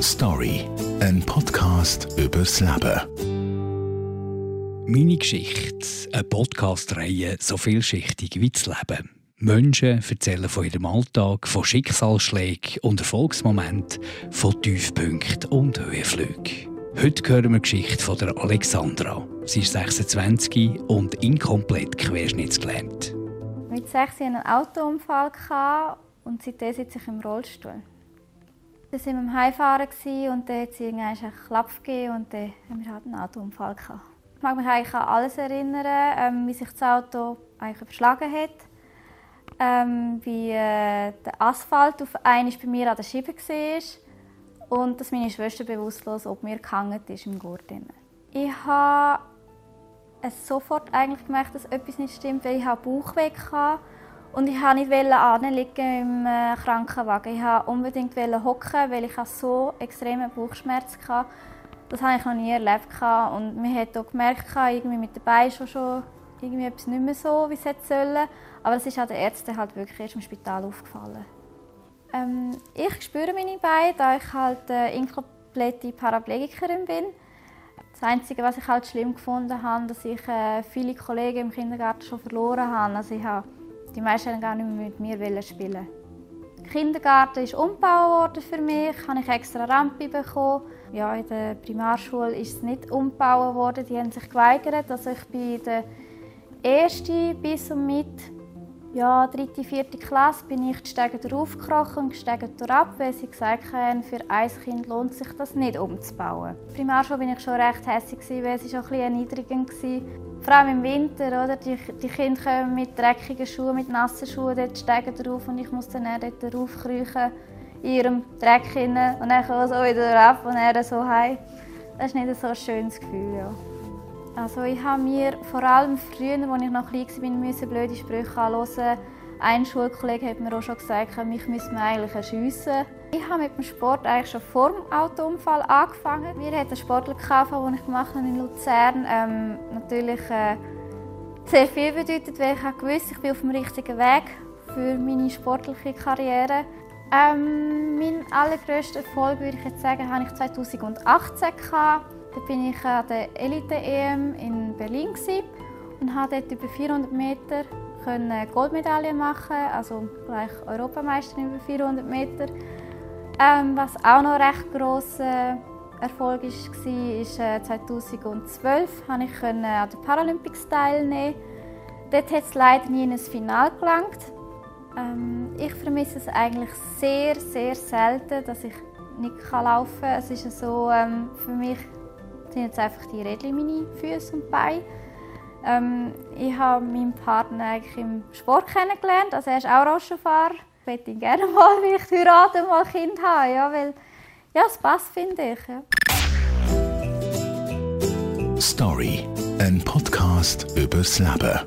Story, ein Podcast übers Leben. Meine Geschichte, eine Podcast-Reihe so vielschichtig wie das Leben. Menschen erzählen von ihrem Alltag, von Schicksalsschlägen und Erfolgsmomenten, von Tiefpunkten und Höhenflügen. Heute hören wir die Geschichte von der Alexandra. Sie ist 26 und inkomplett querschnittsgelähmt. Mit 6 hatte ich einen Autounfall und seitdem sitze ich im Rollstuhl. Wir waren am Heimfahren und dann hat es einen Klapp gegeben und dann haben wir halt einen Autounfall. Ich mag mich eigentlich an alles erinnern, ähm, wie sich das Auto eigentlich überschlagen hat. Ähm, wie äh, der Asphalt auf einmal bei mir an der Scheibe war und dass meine Schwester bewusstlos ob mir gehangen ist im Gurt. Ich habe sofort eigentlich gemerkt, dass etwas nicht stimmt, weil ich Bauchweh hatte und ich wollte nicht anliegen im äh, Krankenwagen. Ich wollte unbedingt hocken, weil ich so extreme Bauchschmerzen hatte. Das habe ich noch nie erlebt und man hat auch gemerkt, irgendwie mit den Beinen schon, schon irgendwie etwas nicht mehr so, wie es hätte sollen. Aber es ist an den Ärzten halt wirklich erst im Spital aufgefallen. Ähm, ich spüre meine Beine, da ich halt äh, inkomplette Paraplegikerin bin. Das Einzige, was ich halt schlimm gefunden habe, dass ich äh, viele Kollegen im Kindergarten schon verloren habe. Also ich habe die meisten gar nicht mehr mit mir spielen. Der Kindergarten ist umgebaut worden für mich, habe ich extra Rampe bekommen. Ja, in der Primarschule ist es nicht umgebaut worden, die haben sich geweigert. Also ich bin der erste bis und mit ja, dritte, vierte Klasse bin ich die Stege draufgekrochen und die Stege ab, weil sie gesagt haben, für ein Kind lohnt sich das nicht umzubauen. Primarschule bin ich schon recht hässlich, weil es auch ein bisschen erniedrigend war. Vor allem im Winter, oder? Die, die Kinder kommen mit dreckigen Schuhen, mit nassen Schuhen dort Stege drauf und ich muss dann dort raufkriechen in ihrem Dreck hinein und dann kommen so wieder ab und dann so heim. Das ist nicht so ein schönes Gefühl, ja. Also ich habe mir vor allem früher, als ich noch klein war, müssen blöde Sprüche anhören. Ein Schulkollege hat mir auch schon gesagt, mich müssen wir eigentlich erschiessen. Ich habe mit dem Sport eigentlich schon vor dem Autounfall angefangen. Wir hatten einen Sportler, den ich gemacht habe in Luzern. Ähm, natürlich äh, sehr viel bedeutet, weil ich wusste, ich bin auf dem richtigen Weg für meine sportliche Karriere. Ähm, mein allergrößter Erfolg, würde ich jetzt sagen, habe ich 2018 gehabt. Da bin ich an der Elite-EM in Berlin und habe dort über 400 Meter Goldmedaille machen, also gleich Europameisterin über 400 Meter. Ähm, was auch noch recht grosser Erfolg war, äh, 2012 konnte ich an den Paralympics teilnehmen. Dort hat es leider nie in ein Finale gelangt. Ähm, ich vermisse es eigentlich sehr, sehr selten, dass ich nicht laufen kann. Es ist so ähm, für mich sind jetzt einfach die Rädchen meine Füße und Beine. Ähm, ich habe meinen Partner eigentlich im Sport kennengelernt, also er ist auch Rollstuhlfahrer. Ich möchte ihn gerne mal, wie ich heirate, mal ein Kind haben, ja, weil ja, es passt, finde ich. Ja. Story, ein Podcast übers Leben.